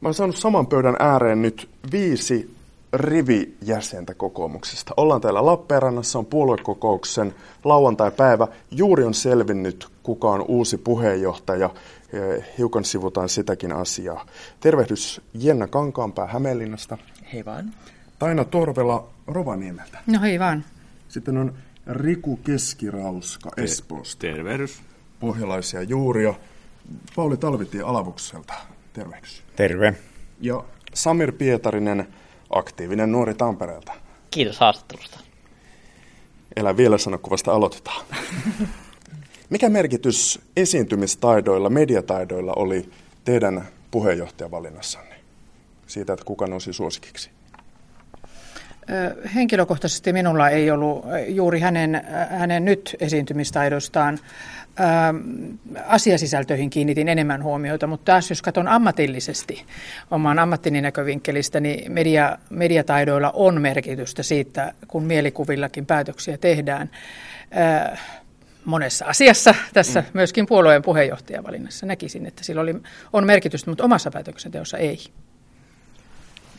Mä oon saanut saman pöydän ääreen nyt viisi rivijäsentä kokoomuksesta. Ollaan täällä Lappeenrannassa, on puoluekokouksen lauantai-päivä. Juuri on selvinnyt, kuka on uusi puheenjohtaja. Hiukan sivutaan sitäkin asiaa. Tervehdys Jenna Kankaanpää Hämeenlinnasta. Hei vaan. Taina Torvela Rovaniemeltä. No hei vaan. Sitten on Riku Keskirauska Espoosta. Tervehdys. Pohjalaisia juuria. Pauli Talvitie Alavukselta. Tervehdys. Terve. Ja Samir Pietarinen, aktiivinen nuori Tampereelta. Kiitos haastattelusta. Elä vielä sano, kun vasta aloitetaan. Mikä merkitys esiintymistaidoilla, mediataidoilla oli teidän puheenjohtajavalinnassanne? Siitä, että kuka nousi suosikiksi? Henkilökohtaisesti minulla ei ollut juuri hänen, hänen nyt esiintymistaidoistaan asiasisältöihin kiinnitin enemmän huomiota, mutta taas jos katson ammatillisesti oman ammattini näkövinkkelistä, niin media, mediataidoilla on merkitystä siitä, kun mielikuvillakin päätöksiä tehdään monessa asiassa, tässä mm. myöskin puolueen puheenjohtajavalinnassa näkisin, että sillä oli, on merkitystä, mutta omassa päätöksenteossa ei.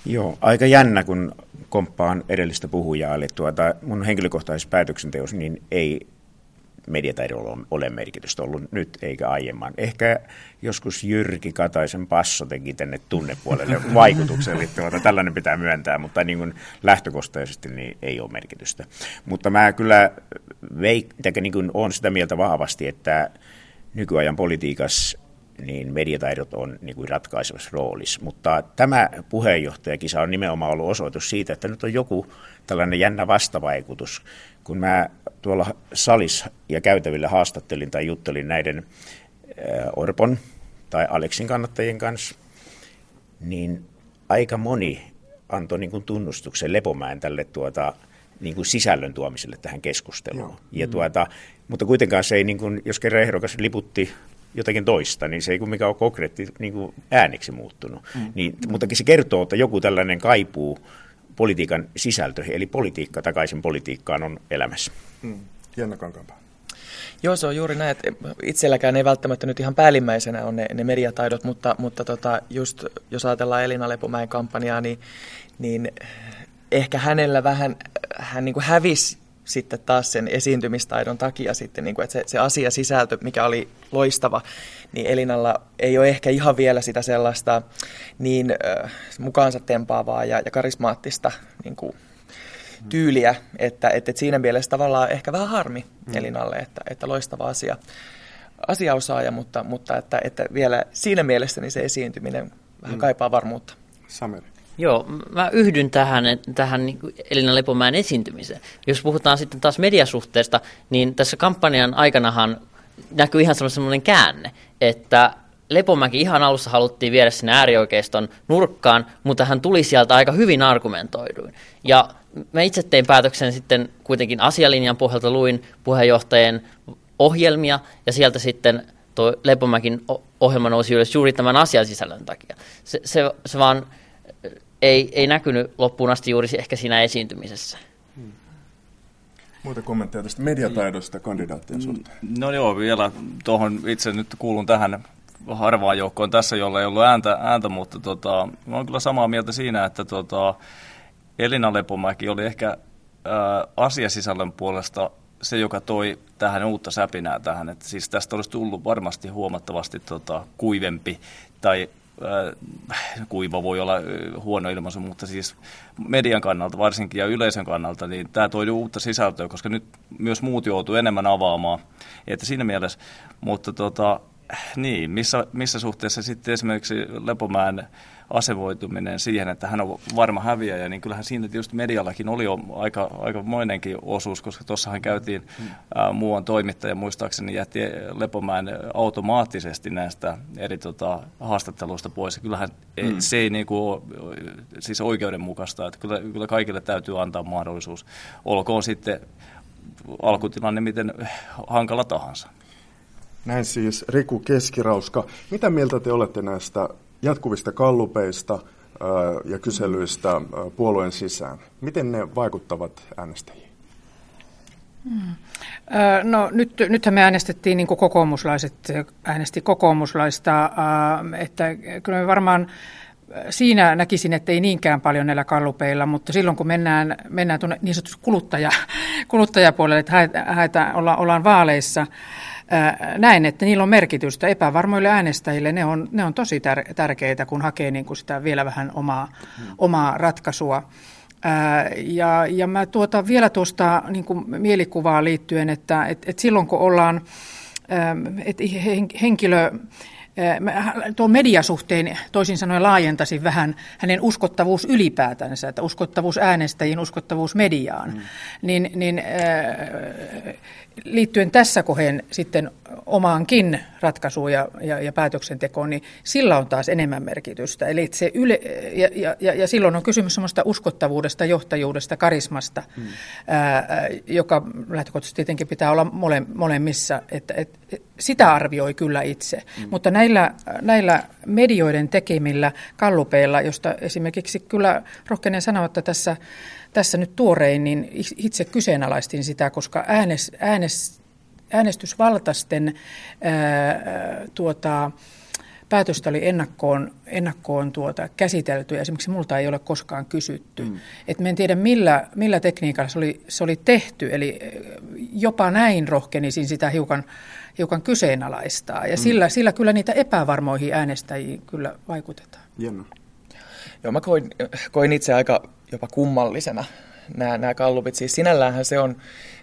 Joo, aika jännä, kun komppaan edellistä puhujaa, eli tuota, mun henkilökohtaisessa päätöksenteossa niin ei mediataidolla ole merkitystä ollut nyt eikä aiemman. Ehkä joskus Jyrki Kataisen passo teki tänne tunnepuolelle vaikutuksen, tuota, tällainen pitää myöntää, mutta niin kuin lähtökohtaisesti niin ei ole merkitystä. Mutta mä kyllä veik- niin kuin olen sitä mieltä vahvasti, että nykyajan politiikassa niin mediataidot on niin kuin ratkaisevassa roolissa. Mutta tämä puheenjohtajakisa on nimenomaan ollut osoitus siitä, että nyt on joku tällainen jännä vastavaikutus. Kun mä tuolla salissa ja käytävillä haastattelin tai juttelin näiden Orpon tai Aleksin kannattajien kanssa, niin aika moni antoi niin kuin tunnustuksen Lepomäen tälle tuota, niin kuin sisällön tuomiselle tähän keskusteluun. Ja tuota, mutta kuitenkaan se ei, niin kuin, jos kerran ehdokas liputti jotakin toista, niin se ei kumminkaan ole konkreetti niin kuin ääniksi muuttunut. Mm. Niin, mutta se kertoo, että joku tällainen kaipuu politiikan sisältöihin, eli politiikka takaisin politiikkaan on elämässä. Mm. Jenna Kankaanpää. Joo, se on juuri näin, että itselläkään ei välttämättä nyt ihan päällimmäisenä ole ne, ne mediataidot, mutta, mutta tota, just jos ajatellaan Elina Lepomäen kampanjaa, niin, niin ehkä hänellä vähän, hän niin kuin hävisi sitten taas sen esiintymistaidon takia sitten, niin kuin, että se, se asia sisältö, mikä oli loistava, niin Elinalla ei ole ehkä ihan vielä sitä sellaista niin äh, mukaansa tempaavaa ja, ja karismaattista niin kuin, tyyliä, että, että, että siinä mielessä tavallaan ehkä vähän harmi mm. Elinalle, että, että loistava asia, asiaosaaja, mutta, mutta että, että vielä siinä mielessä niin se esiintyminen vähän mm. kaipaa varmuutta. Sameri. Joo, mä yhdyn tähän, tähän niin Elina Lepomäen esiintymiseen. Jos puhutaan sitten taas mediasuhteesta, niin tässä kampanjan aikanahan näkyy ihan semmoinen käänne, että Lepomäki ihan alussa haluttiin viedä sinne äärioikeiston nurkkaan, mutta hän tuli sieltä aika hyvin argumentoiduin. Ja mä itse tein päätöksen sitten kuitenkin asialinjan pohjalta, luin puheenjohtajien ohjelmia ja sieltä sitten tuo Lepomäkin ohjelma nousi ylös juuri tämän asiasisällön takia. Se, se, se vaan ei, ei näkynyt loppuun asti juuri ehkä siinä esiintymisessä. Hmm. Muita kommentteja tästä mediataidosta kandidaattien suhteen? No joo, vielä tuohon itse nyt kuulun tähän harvaan joukkoon tässä, jolla ei ollut ääntä, ääntä mutta tota, mä olen kyllä samaa mieltä siinä, että tota, Elina Lepomäki oli ehkä ää, asiasisällön puolesta se, joka toi tähän uutta säpinää tähän. Että siis tästä olisi tullut varmasti huomattavasti tota, kuivempi tai kuiva voi olla huono ilmaisu, mutta siis median kannalta varsinkin ja yleisön kannalta, niin tämä toi uutta sisältöä, koska nyt myös muut joutuu enemmän avaamaan. Että siinä mielessä, mutta tota, niin, missä, missä suhteessa sitten esimerkiksi Lepomäen asevoituminen siihen, että hän on varma häviäjä, niin kyllähän siinä tietysti mediallakin oli jo aika, aika moinenkin osuus, koska tuossahan käytiin ää, muuan toimittaja muistaakseni jätti Lepomäen automaattisesti näistä eri tota, haastatteluista pois. Ja kyllähän mm. se ei niinku ole siis oikeudenmukaista, että kyllä, kyllä kaikille täytyy antaa mahdollisuus, olkoon sitten alkutilanne miten hankala tahansa. Näin siis Riku Keskirauska. Mitä mieltä te olette näistä jatkuvista kallupeista ja kyselyistä puolueen sisään? Miten ne vaikuttavat äänestäjiin? Hmm. No nyt, nythän me äänestettiin, niin kuin kokoomuslaiset äänesti kokoomuslaista, että kyllä me varmaan siinä näkisin, että ei niinkään paljon näillä kallupeilla, mutta silloin kun mennään, mennään tuonne niin sanotusti kuluttaja, kuluttajapuolelle, että haeta, olla, ollaan vaaleissa, näin, että niillä on merkitystä epävarmoille äänestäjille. Ne on, ne on tosi tär- tärkeitä, kun hakee niin kuin sitä vielä vähän omaa, omaa ratkaisua. Ää, ja, ja mä tuota vielä tuosta niin kuin mielikuvaa liittyen, että et, et silloin kun ollaan, että henkilö tuon mediasuhteen toisin sanoen laajentaisin vähän hänen uskottavuus ylipäätänsä, että uskottavuus äänestäjiin, uskottavuus mediaan, mm. niin, niin liittyen tässä kohden sitten omaankin ratkaisuun ja, ja, ja päätöksentekoon, niin sillä on taas enemmän merkitystä. Eli se yle, ja, ja, ja silloin on kysymys sellaista uskottavuudesta, johtajuudesta, karismasta, hmm. ää, joka lähtökohtaisesti tietenkin pitää olla mole, molemmissa. Että, et, sitä arvioi kyllä itse. Hmm. Mutta näillä, näillä medioiden tekemillä kallupeilla, josta esimerkiksi kyllä rohkenen sanoa, että tässä tässä nyt tuorein, niin itse kyseenalaistin sitä, koska äänes, äänes, äänestysvaltaisten ää, tuota, päätöstä oli ennakkoon, ennakkoon tuota, käsitelty ja esimerkiksi multa ei ole koskaan kysytty. Mm. Et mä en tiedä millä, millä tekniikalla se oli, se oli tehty, eli jopa näin rohkenisin sitä hiukan, hiukan kyseenalaistaa. Ja mm. sillä, sillä kyllä niitä epävarmoihin äänestäjiin kyllä vaikutetaan. Jenna. Joo, mä koin, koin itse aika jopa kummallisena nämä, nämä kallupit. Siis sinälläänhän se on,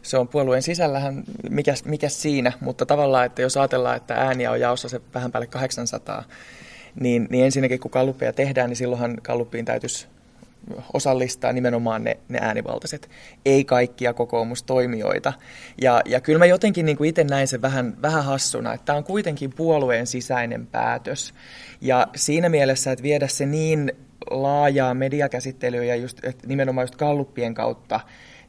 se on puolueen sisällähän, mikä, mikä siinä, mutta tavallaan, että jos ajatellaan, että ääniä on jaossa se vähän päälle 800, niin, niin ensinnäkin kun kalluppeja tehdään, niin silloinhan kalluppiin täytyisi osallistaa nimenomaan ne, ne äänivaltaiset, ei kaikkia kokoomustoimijoita. Ja, ja kyllä mä jotenkin niin kuin itse näin sen vähän, vähän hassuna, että tämä on kuitenkin puolueen sisäinen päätös. Ja siinä mielessä, että viedä se niin laajaa mediakäsittelyä ja just, että nimenomaan just kalluppien kautta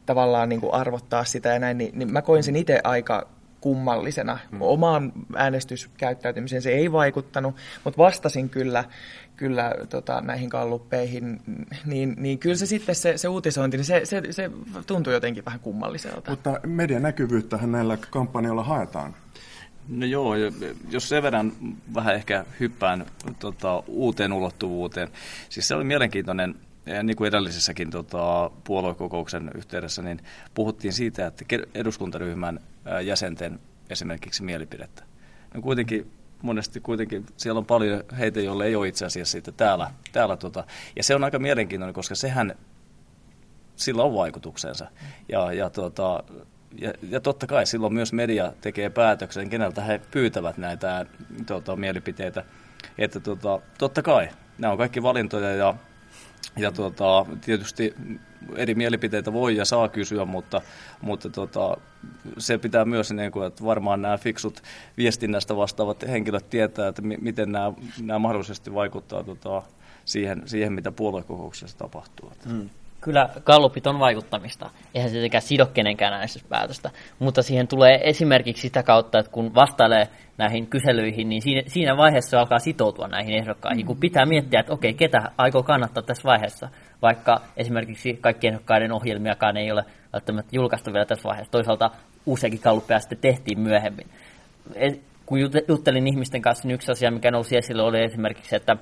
tavallaan niin kuin arvottaa sitä ja näin, niin, niin mä koin sen itse aika kummallisena. Hmm. Omaan äänestyskäyttäytymiseen se ei vaikuttanut, mutta vastasin kyllä, kyllä tota, näihin kalluppeihin, niin, niin kyllä se sitten se, se uutisointi, niin se, se, se tuntuu jotenkin vähän kummalliselta. Mutta medianäkyvyyttähän näillä kampanjoilla haetaan. No joo, jos sen verran vähän ehkä hyppään tota, uuteen ulottuvuuteen. Siis se oli mielenkiintoinen, niin kuin edellisessäkin tota, puoluekokouksen yhteydessä, niin puhuttiin siitä, että eduskuntaryhmän jäsenten esimerkiksi mielipidettä. No kuitenkin monesti kuitenkin siellä on paljon heitä, joille ei ole itse asiassa siitä täällä. täällä tota, ja se on aika mielenkiintoinen, koska sehän, sillä on vaikutuksensa. Ja, ja tota, ja, ja totta kai silloin myös media tekee päätöksen, keneltä he pyytävät näitä tota, mielipiteitä. Että tota, totta kai, nämä on kaikki valintoja ja, ja tota, tietysti eri mielipiteitä voi ja saa kysyä, mutta, mutta tota, se pitää myös, niin kuin, että varmaan nämä fiksut viestinnästä vastaavat henkilöt tietää, että mi- miten nämä, nämä mahdollisesti vaikuttaa tota, siihen, siihen, mitä puoluekokouksessa tapahtuu. Mm kyllä kallupit on vaikuttamista. Eihän se tietenkään sido kenenkään äänestyspäätöstä. Mutta siihen tulee esimerkiksi sitä kautta, että kun vastailee näihin kyselyihin, niin siinä, siinä vaiheessa alkaa sitoutua näihin ehdokkaihin, kun pitää miettiä, että okei, ketä aikoo kannattaa tässä vaiheessa, vaikka esimerkiksi kaikkien ehdokkaiden ohjelmiakaan ei ole välttämättä julkaistu vielä tässä vaiheessa. Toisaalta uusiakin kalluppeja sitten tehtiin myöhemmin. Kun juttelin ihmisten kanssa, niin yksi asia, mikä nousi esille, oli esimerkiksi, että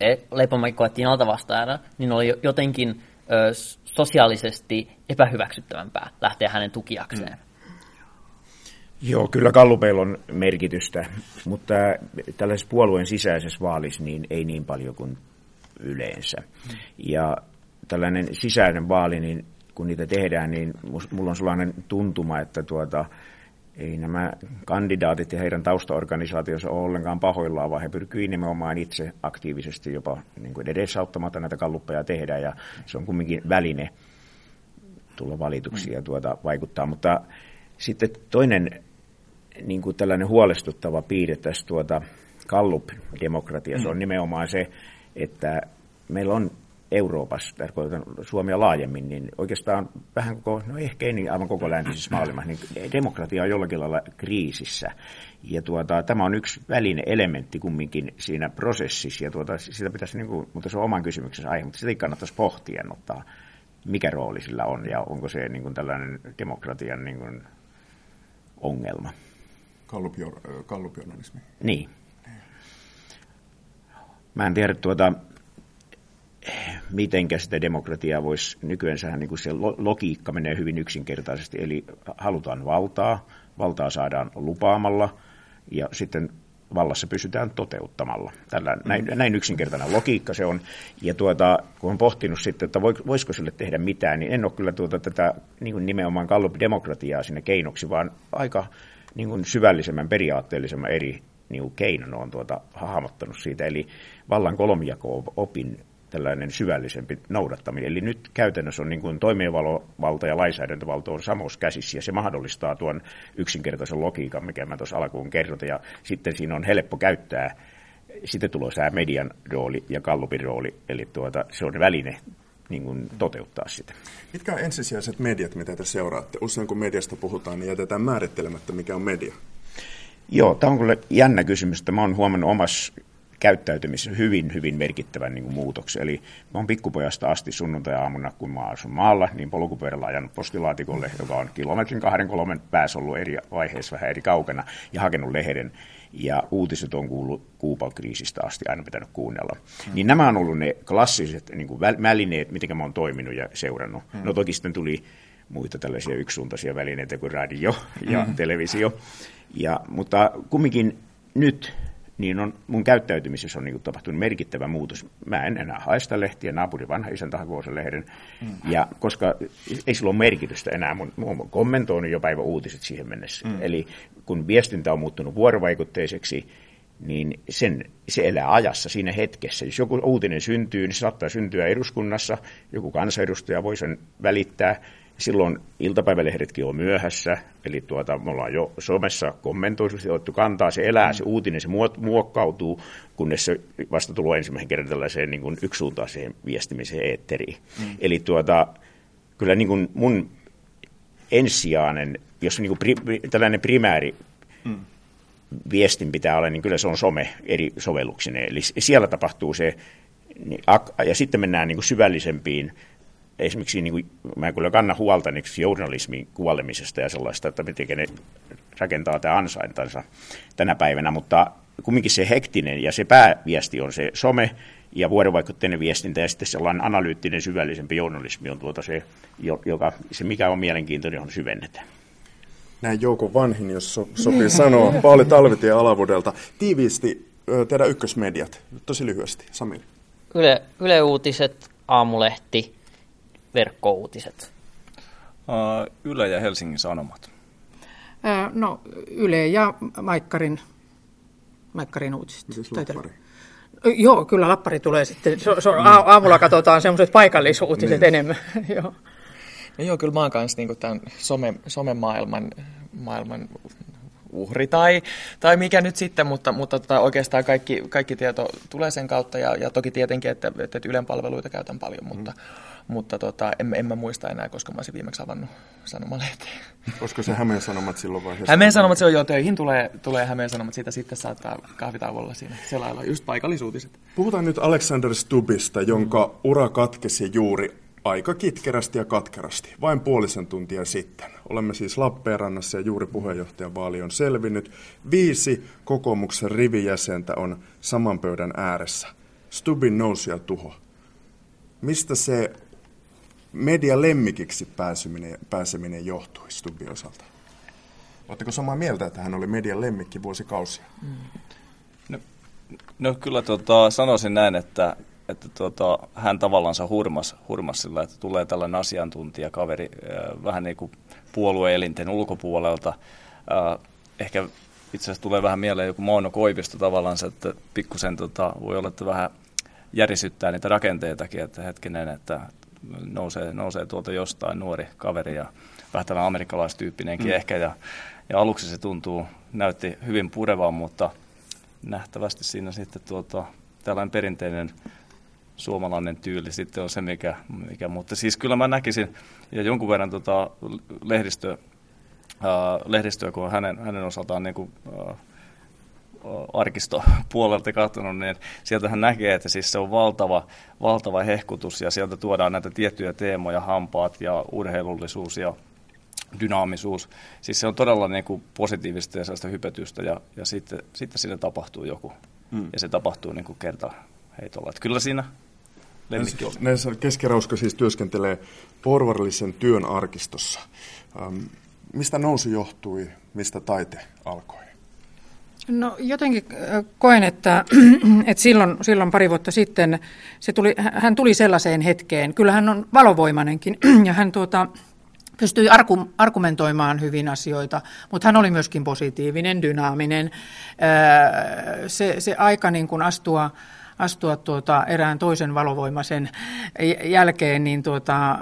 e, Leipomäki koettiin altavastaajana, niin oli jotenkin ö, sosiaalisesti epähyväksyttävämpää lähteä hänen tukiakseen. Mm. Joo, kyllä kallupeilla on merkitystä, mutta tällaisessa puolueen sisäisessä vaalissa niin ei niin paljon kuin yleensä. Mm. Ja tällainen sisäinen vaali, niin kun niitä tehdään, niin mulla on sellainen tuntuma, että tuota, ei nämä kandidaatit ja heidän taustaorganisaationsa ole ollenkaan pahoillaan, vaan he pyrkivät nimenomaan itse aktiivisesti jopa niin kuin edesauttamatta näitä kalluppeja tehdä, ja se on kumminkin väline tulla valituksi ja tuota, vaikuttaa. Mutta sitten toinen niin kuin tällainen huolestuttava piirre tässä tuota, kallup-demokratiassa on nimenomaan se, että meillä on Euroopassa, tarkoitan Suomea laajemmin, niin oikeastaan vähän koko, no ehkä ei niin aivan koko läntisessä maailmassa, niin demokratia on jollakin lailla kriisissä. Ja tuota, tämä on yksi väline elementti kumminkin siinä prosessissa, ja tuota, sitä pitäisi, niin kuin, mutta se on oman kysymyksensä aihe, mutta sitä kannattaisi pohtia, ottaa, mikä rooli sillä on, ja onko se niin kuin tällainen demokratian niin kuin, ongelma. Kallupjournalismi. Niin. Mä en tiedä, tuota, mitenkä sitä demokratiaa voisi, nykyään niin kuin se logiikka menee hyvin yksinkertaisesti, eli halutaan valtaa, valtaa saadaan lupaamalla ja sitten vallassa pysytään toteuttamalla. Tällä, näin, mm. näin yksinkertainen logiikka se on. Ja tuota, kun on pohtinut sitten, että voisiko sille tehdä mitään, niin en ole kyllä tuota, tätä niin kuin nimenomaan Gallup-demokratiaa sinne keinoksi, vaan aika niin kuin syvällisemmän, periaatteellisemman eri niin kuin keinon on tuota, hahmottanut siitä. Eli vallan kolmijako-opin tällainen syvällisempi noudattaminen. Eli nyt käytännössä on niin kuin toimivalta ja lainsäädäntövalta on samoissa käsissä ja se mahdollistaa tuon yksinkertaisen logiikan, mikä mä tuossa alkuun kerroin. Ja sitten siinä on helppo käyttää sitten tulee tämä median rooli ja kallupin rooli, eli tuota, se on väline niin kuin toteuttaa sitä. Mitkä on ensisijaiset mediat, mitä te seuraatte? Usein kun mediasta puhutaan, niin jätetään määrittelemättä, mikä on media. Joo, tämä on kyllä jännä kysymys. Mä oon huomannut omassa käyttäytymisessä hyvin, hyvin merkittävän niin kuin muutoksen. Eli mä oon pikkupojasta asti sunnuntai-aamuna, kun mä asun maalla, niin polkupyörällä ajanut postilaatikolle, joka on kilometrin kahden kolmen päässä ollut eri vaiheessa vähän eri kaukana, ja hakenut lehden. Ja uutiset on kuullut Kuupan-kriisistä asti aina pitänyt kuunnella. Hmm. Niin nämä on ollut ne klassiset niin kuin välineet, miten mä oon toiminut ja seurannut. Hmm. No toki sitten tuli muita tällaisia yksisuuntaisia välineitä kuin radio ja hmm. televisio. Ja, mutta kumminkin nyt niin on, mun käyttäytymisessä on niin tapahtunut merkittävä muutos. Mä en enää haista lehtiä, naapuri vanha isäntä hakoo sen lehden, mm. ja koska ei sillä ole merkitystä enää, mun, mun kommentoinut jo päivä uutiset siihen mennessä. Mm. Eli kun viestintä on muuttunut vuorovaikutteiseksi, niin sen, se elää ajassa siinä hetkessä. Jos joku uutinen syntyy, niin se saattaa syntyä eduskunnassa, joku kansanedustaja voi sen välittää, Silloin iltapäivälehdetkin on myöhässä, eli tuota, me ollaan jo somessa kommentoitu, otettu kantaa, se elää, se uutinen, se muokkautuu, kunnes se vasta tulee ensimmäisen kerran tällaiseen niin kuin yksisuuntaiseen viestimiseen eetteriin. Mm. Eli tuota, kyllä niin kuin mun ensisijainen, jos niin kuin pri, tällainen primääri mm. viestin pitää olla, niin kyllä se on some eri sovelluksineen. Eli siellä tapahtuu se, niin, ja sitten mennään niin kuin syvällisempiin esimerkiksi niin kuin, mä kyllä kannan huolta niin journalismin kuolemisesta ja sellaista, että miten ne rakentaa tämä ansaintansa tänä päivänä, mutta kumminkin se hektinen ja se pääviesti on se some ja vuorovaikutteinen viestintä ja sitten sellainen analyyttinen syvällisempi journalismi on tuota se, joka, se mikä on mielenkiintoinen, on syvennetään. Näin Jouko Vanhin, jos so, sopii sanoa, Pauli Talvitie Alavudelta. Tiiviisti teidän ykkösmediat, tosi lyhyesti, Samil. Yle, Yle Uutiset, Aamulehti, verkkouutiset? Yle ja Helsingin Sanomat. No Yle ja Maikkarin, Maikkarin uutiset. Joo, kyllä lappari tulee sitten. So, so, aamulla katsotaan semmoiset paikallisuutiset niin. enemmän. joo. No joo, kyllä mä oon kanssa niin tämän some, somemaailman maailman uhri tai, tai mikä nyt sitten, mutta, mutta tota, oikeastaan kaikki, kaikki tieto tulee sen kautta ja, ja toki tietenkin, että, että Ylen palveluita käytän paljon, mutta, mm mutta tota, en, en mä muista enää, koska mä olisin viimeksi avannut sanomalehteen. Koska se Hämeen Sanomat silloin vaiheessa? Hämeen Sanomat, se on jo töihin, tulee, tulee Hämeen Sanomat, siitä sitten saattaa kahvitauolla siinä selailla, just paikallisuutiset. Puhutaan nyt Alexander Stubista, jonka ura katkesi juuri aika kitkerästi ja katkerasti, vain puolisen tuntia sitten. Olemme siis Lappeenrannassa ja juuri puheenjohtajan vaali on selvinnyt. Viisi kokoomuksen rivijäsentä on saman pöydän ääressä. Stubin nousu ja tuho. Mistä se median lemmikiksi pääseminen, pääseminen johtui Stubbin osalta? Oletteko samaa mieltä, että hän oli median lemmikki vuosikausia? Mm. No, no kyllä tota, sanoisin näin, että, että tota, hän tavallaan hurmas, hurmas sillä, että tulee tällainen asiantuntijakaveri äh, vähän niin kuin puolueelinten ulkopuolelta. Äh, ehkä itse asiassa tulee vähän mieleen joku Mauno Koivisto tavallaan, että pikkusen tota, voi olla, että vähän järisyttää niitä rakenteitakin, että hetkinen, että nousee, nousee tuolta jostain nuori kaveri ja vähän tällainen amerikkalaistyyppinenkin mm. ehkä. Ja, ja aluksi se tuntuu, näytti hyvin purevan, mutta nähtävästi siinä sitten tuota, tällainen perinteinen suomalainen tyyli sitten on se, mikä, mikä mutta siis kyllä mä näkisin, ja jonkun verran tota lehdistö, ää, lehdistöä, kun hänen, hänen osaltaan niin kuin, ää, arkistopuolelta katsonut, niin sieltähän näkee, että siis se on valtava, valtava hehkutus ja sieltä tuodaan näitä tiettyjä teemoja, hampaat ja urheilullisuus ja dynaamisuus. Siis se on todella niin kuin positiivista ja sellaista hypetystä ja, ja sitten, sitten siinä tapahtuu joku. Mm. Ja se tapahtuu niin kuin kerta heitolla. Että kyllä siinä lemmikki oli. Nelson Keskirauska siis työskentelee porvarillisen työn arkistossa. Ähm, mistä nousu johtui, mistä taite alkoi? No jotenkin äh, koen, että, että silloin, silloin pari vuotta sitten se tuli, hän tuli sellaiseen hetkeen. Kyllä hän on valovoimainenkin ja hän tuota, pystyi argu, argumentoimaan hyvin asioita, mutta hän oli myöskin positiivinen, dynaaminen. Äh, se, se aika niin kuin astua astua tuota erään toisen valovoimaisen jälkeen, niin tuota,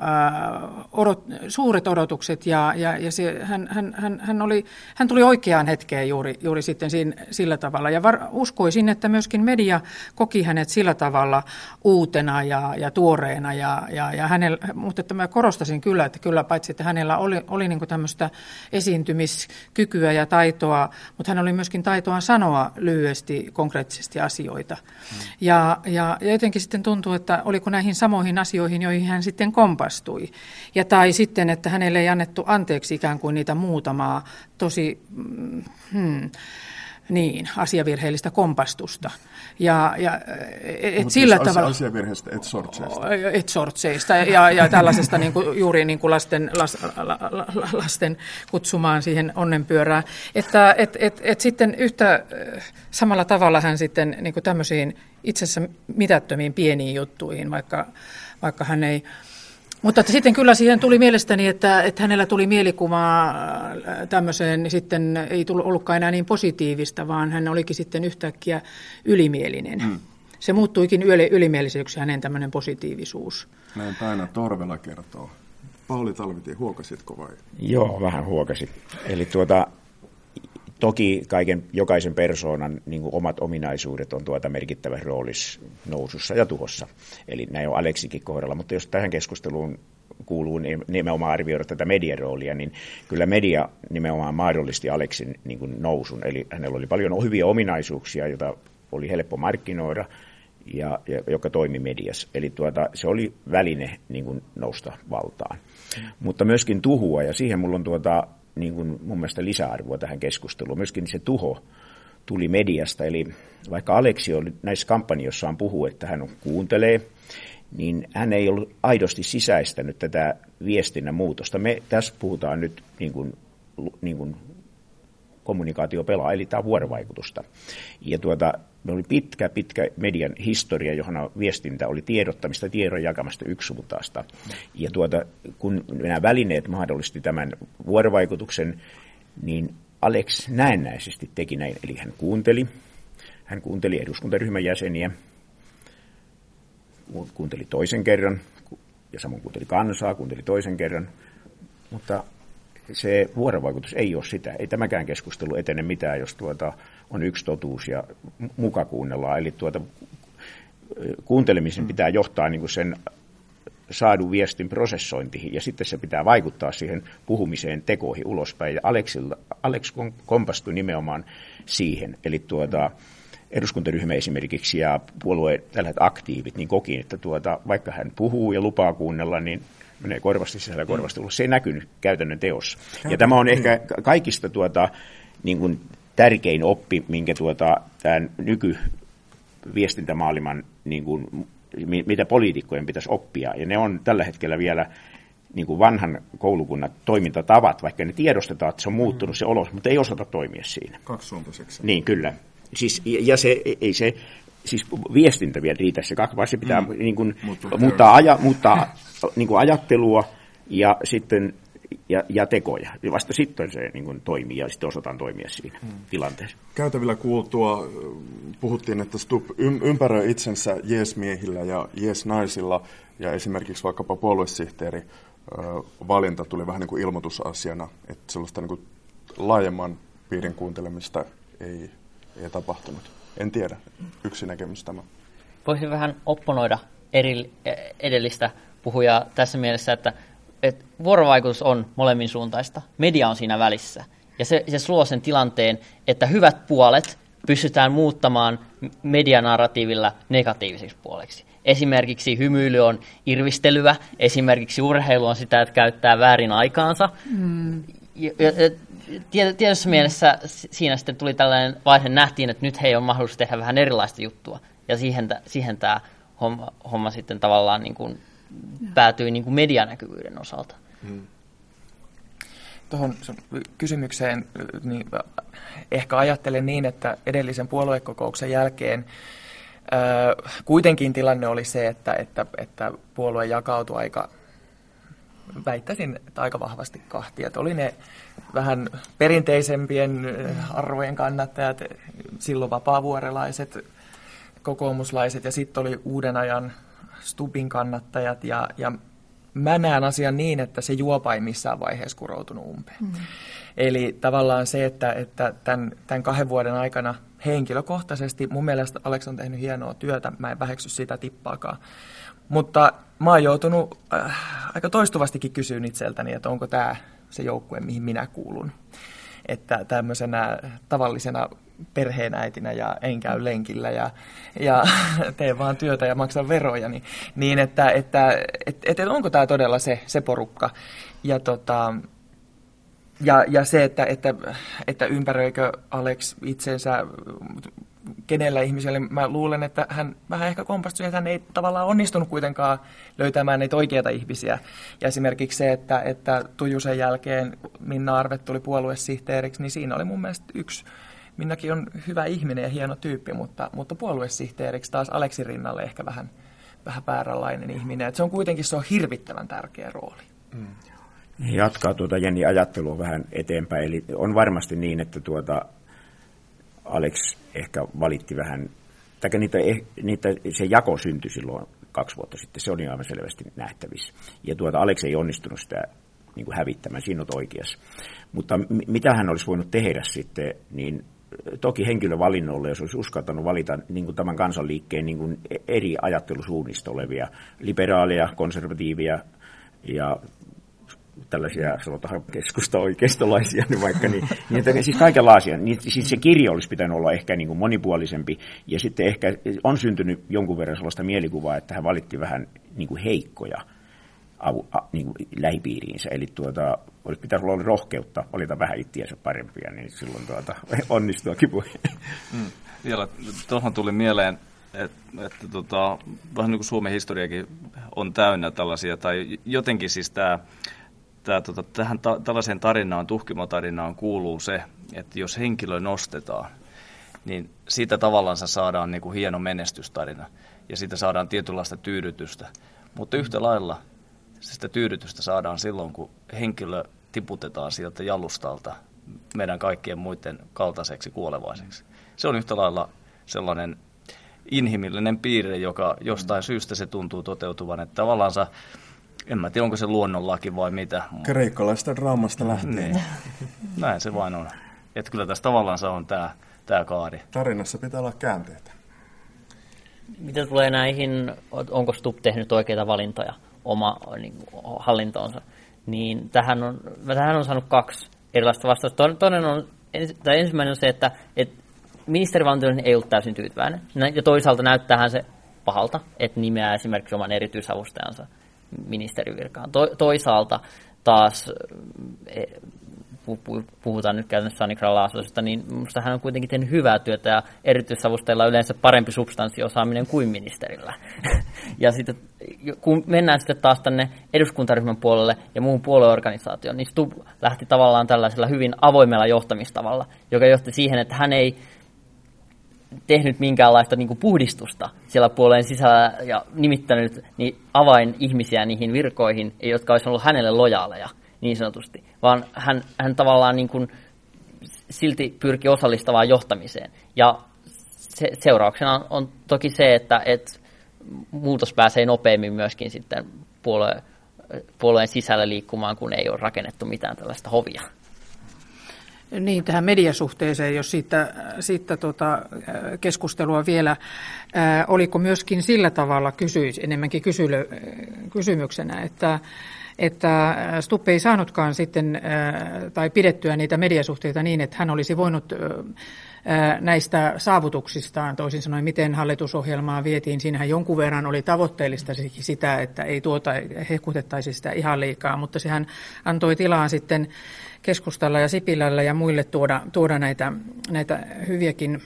odot, suuret odotukset ja, ja, ja se, hän, hän, hän, hän, oli, hän tuli oikeaan hetkeen juuri, juuri sitten siinä, sillä tavalla. Ja var, uskoisin, että myöskin media koki hänet sillä tavalla uutena ja, ja tuoreena, ja, ja, ja hänellä, mutta että mä korostasin kyllä, että kyllä paitsi, että hänellä oli, oli niin tämmöistä esiintymiskykyä ja taitoa, mutta hän oli myöskin taitoa sanoa lyhyesti, konkreettisesti asioita. Hmm. Ja, ja, ja jotenkin sitten tuntuu, että oliko näihin samoihin asioihin, joihin hän sitten kompastui. Ja tai sitten, että hänelle ei annettu anteeksi ikään kuin niitä muutamaa tosi... Mm, hmm, niin, asiavirheellistä kompastusta. Ja, ja et Mutta sillä siis tavalla... Asiavirheistä, et sortseista. Et sortseista ja, ja tällaisesta niin kuin, juuri niin kuin lasten, las, la, la, lasten kutsumaan siihen onnenpyörään. Että et, et, et sitten yhtä samalla tavalla hän sitten niin kuin tämmöisiin itse asiassa mitättömiin pieniin juttuihin, vaikka, vaikka hän ei mutta että sitten kyllä siihen tuli mielestäni, että, että hänellä tuli mielikuva äh, tämmöiseen, niin sitten ei tullut ollutkaan enää niin positiivista, vaan hän olikin sitten yhtäkkiä ylimielinen. Mm. Se muuttuikin ylimieliseksi hänen tämmöinen positiivisuus. Näin Taina Torvela kertoo. Pauli Talvitie, huokasitko vai? Joo, vähän huokasin. Eli tuota, Toki kaiken, jokaisen persoonan niin kuin omat ominaisuudet on tuota merkittävä roolis nousussa ja tuhossa. Eli näin on Aleksikin kohdalla. Mutta jos tähän keskusteluun kuuluu nimenomaan arvioida tätä median roolia, niin kyllä media nimenomaan mahdollisti Aleksin niin kuin nousun. Eli hänellä oli paljon hyviä ominaisuuksia, joita oli helppo markkinoida, ja, ja joka toimi mediassa. Eli tuota, se oli väline niin kuin nousta valtaan. Mutta myöskin tuhua, ja siihen mulla on tuota, niin kuin mun mielestä lisäarvoa tähän keskusteluun. Myöskin se tuho tuli mediasta, eli vaikka Aleksi oli näissä kampanjoissaan puhuu, että hän kuuntelee, niin hän ei ollut aidosti sisäistänyt tätä viestinnän muutosta. Me tässä puhutaan nyt niin kuin, niin kuin kommunikaatiopelaa, eli tämä vuorovaikutusta. Ja tuota, me oli pitkä, pitkä median historia, johon viestintä oli tiedottamista, tiedon jakamasta yksisuuntaista. Ja tuota, kun nämä välineet mahdollisti tämän vuorovaikutuksen, niin Alex näennäisesti teki näin. Eli hän kuunteli, hän kuunteli eduskuntaryhmän jäseniä, kuunteli toisen kerran, ja samoin kuunteli kansaa, kuunteli toisen kerran, mutta se vuorovaikutus ei ole sitä. Ei tämäkään keskustelu etene mitään, jos tuota on yksi totuus ja muka kuunnellaan. Eli tuota, kuuntelemisen mm. pitää johtaa niin kuin sen saadun viestin prosessointiin ja sitten se pitää vaikuttaa siihen puhumiseen tekoihin ulospäin. Ja Alexilla, Alex kompastui nimenomaan siihen. Eli tuota, eduskuntaryhmä esimerkiksi ja puolueen tällaiset aktiivit niin koki, että tuota, vaikka hän puhuu ja lupaa kuunnella, niin menee korvasti sisällä korvasti ulos. Se ei näkynyt käytännön teossa. Ja tämä on ehkä kaikista tuota, niin kuin tärkein oppi, minkä tuota, tämän nykyviestintämaailman, niin kuin, mitä poliitikkojen pitäisi oppia. Ja ne on tällä hetkellä vielä niin kuin vanhan koulukunnan toimintatavat, vaikka ne tiedostetaan, että se on muuttunut se olo, mutta ei osata toimia siinä. Kaksisuuntaiseksi. Niin, kyllä. Siis, ja se, ei se, siis viestintä vielä riitä se kaksi, vaan se pitää mm. niin kuin, muuttaa, aja, muuttaa niin kuin ajattelua ja sitten ja, ja tekoja. Ja vasta sitten se niin kuin, toimii ja sitten osataan toimia siinä hmm. tilanteessa. Käytävillä kuultua puhuttiin, että Stubb ympäröi itsensä jeesmiehillä ja jeesnaisilla ja esimerkiksi vaikkapa puoluesihteeri valinta tuli vähän niin kuin ilmoitusasiana, että sellaista niin kuin laajemman piirin kuuntelemista ei, ei tapahtunut. En tiedä. Yksi näkemys tämä. Voisin vähän opponoida eri, edellistä puhujaa tässä mielessä, että että vuorovaikutus on molemmin suuntaista. Media on siinä välissä. Ja se, se luo sen tilanteen, että hyvät puolet pystytään muuttamaan medianarratiivilla negatiiviseksi puoleksi. Esimerkiksi hymyily on irvistelyä, esimerkiksi urheilu on sitä, että käyttää väärin aikaansa. Mm. Ja, ja, ja tietyssä mielessä siinä sitten tuli tällainen vaihe, nähtiin, että nyt hei on mahdollisuus tehdä vähän erilaista juttua. Ja siihen, siihen tämä homma, homma sitten tavallaan niin kuin päätyi niin kuin medianäkyvyyden osalta. Hmm. Tuohon kysymykseen niin ehkä ajattelen niin, että edellisen puoluekokouksen jälkeen kuitenkin tilanne oli se, että, että, että puolue jakautui aika, väittäisin, että aika vahvasti kahtia. Että oli ne vähän perinteisempien arvojen kannattajat, silloin vapaavuorelaiset, kokoomuslaiset ja sitten oli uuden ajan Stubin kannattajat ja, ja mä näen asian niin, että se juopa ei missään vaiheessa kuroutunut umpeen. Mm. Eli tavallaan se, että, että tämän, tämän kahden vuoden aikana henkilökohtaisesti, mun mielestä Alex on tehnyt hienoa työtä, mä en väheksy sitä tippaakaan. Mutta mä oon joutunut äh, aika toistuvastikin kysyyn itseltäni, että onko tämä se joukkue, mihin minä kuulun. Että tämmöisenä tavallisena perheenäitinä ja en käy lenkillä ja, ja teen vaan työtä ja maksan veroja, niin, niin että, että et, et, et onko tämä todella se, se porukka. Ja, tota, ja, ja se, että, että, että ympäröikö Alex itsensä kenellä ihmiselle, mä luulen, että hän vähän ehkä kompastui, että hän ei tavallaan onnistunut kuitenkaan löytämään niitä oikeita ihmisiä. Ja esimerkiksi se, että, että Tujusen jälkeen Minna Arvet tuli puoluesihteeriksi, niin siinä oli mun mielestä yksi Minnakin on hyvä ihminen ja hieno tyyppi, mutta, mutta puoluesihteeriksi taas Aleksi rinnalle ehkä vähän, vähän vääränlainen ihminen. Et se on kuitenkin se on hirvittävän tärkeä rooli. Mm. Jatkaa tuota Jenni ajattelua vähän eteenpäin. Eli on varmasti niin, että tuota Alex ehkä valitti vähän, tai niitä, eh, niitä, se jako syntyi silloin kaksi vuotta sitten, se on aivan selvästi nähtävissä. Ja tuota Alex ei onnistunut sitä niin kuin hävittämään, siinä on oikeassa. Mutta mitä hän olisi voinut tehdä sitten, niin toki henkilövalinnolle, jos olisi uskaltanut valita niin kuin tämän kansanliikkeen niin kuin eri ajattelusuunnista olevia liberaaleja, konservatiivia ja tällaisia sanotaan keskusta-oikeistolaisia, niin vaikka niin, niin että siis kaikenlaisia. Niin, siis se kirjo olisi pitänyt olla ehkä niin kuin monipuolisempi, ja sitten ehkä on syntynyt jonkun verran sellaista mielikuvaa, että hän valitti vähän niin kuin heikkoja avu, a, niin kuin lähipiiriinsä. Eli tuota, olisi pitäisi olla rohkeutta valita vähän ittiänsä parempia, niin silloin tuota, onnistuakin voi. Mm. Vielä tuohon tuli mieleen, että, että tota, vähän niin kuin Suomen historiakin on täynnä tällaisia, tai jotenkin siis tämä, tämä tota, tähän ta, tällaiseen tarinaan, tuhkimotarinaan kuuluu se, että jos henkilö nostetaan, niin siitä tavallaan saadaan niin kuin hieno menestystarina ja siitä saadaan tietynlaista tyydytystä. Mutta yhtä lailla sitä tyydytystä saadaan silloin, kun henkilö tiputetaan sieltä jalustalta meidän kaikkien muiden kaltaiseksi kuolevaiseksi. Se on yhtä lailla sellainen inhimillinen piirre, joka jostain syystä se tuntuu toteutuvan, että tavallaan en mä tiedä, onko se luonnonlaki vai mitä. Kreikkalaista draamasta lähtien. Niin. Näin se vain on. Että kyllä tässä tavallaan on tämä, tämä kaari. Tarinassa pitää olla käänteitä. Mitä tulee näihin, onko Stubb tehnyt oikeita valintoja oma niin, hallintoonsa? niin tähän on, tähän on saanut kaksi erilaista vastausta. Toinen on, tai ensimmäinen on se, että, että ministeri Vantilainen ei ollut täysin tyytyväinen. Ja toisaalta näyttäähän se pahalta, että nimeää esimerkiksi oman erityisavustajansa ministerivirkaan. To, toisaalta taas e, puhutaan nyt käytännössä Sani Gralaasosesta, niin minusta hän on kuitenkin tehnyt hyvää työtä ja erityisavustajilla on yleensä parempi substanssiosaaminen kuin ministerillä. ja sitten kun mennään sitten taas tänne eduskuntaryhmän puolelle ja muun puolueorganisaatioon, niin Stub lähti tavallaan tällaisella hyvin avoimella johtamistavalla, joka johti siihen, että hän ei tehnyt minkäänlaista niin kuin puhdistusta siellä puoleen sisällä ja nimittänyt niin avain-ihmisiä niihin virkoihin, jotka olisivat ollut hänelle lojaaleja niin sanotusti, vaan hän, hän tavallaan niin kuin silti pyrki osallistavaan johtamiseen. Ja se, seurauksena on, toki se, että et muutos pääsee nopeammin myöskin sitten puolue, puolueen sisällä liikkumaan, kun ei ole rakennettu mitään tällaista hovia. Niin, tähän mediasuhteeseen, jos siitä, siitä tota, keskustelua vielä, ää, oliko myöskin sillä tavalla kysyis, enemmänkin kysylö, kysymyksenä, että että Stuppe ei saanutkaan sitten, tai pidettyä niitä mediasuhteita niin, että hän olisi voinut näistä saavutuksistaan, toisin sanoen, miten hallitusohjelmaa vietiin. Siinähän jonkun verran oli tavoitteellista sitä, että ei tuota hehkutettaisi sitä ihan liikaa, mutta sehän antoi tilaa sitten keskustalla ja Sipilällä ja muille tuoda, tuoda näitä, näitä hyviäkin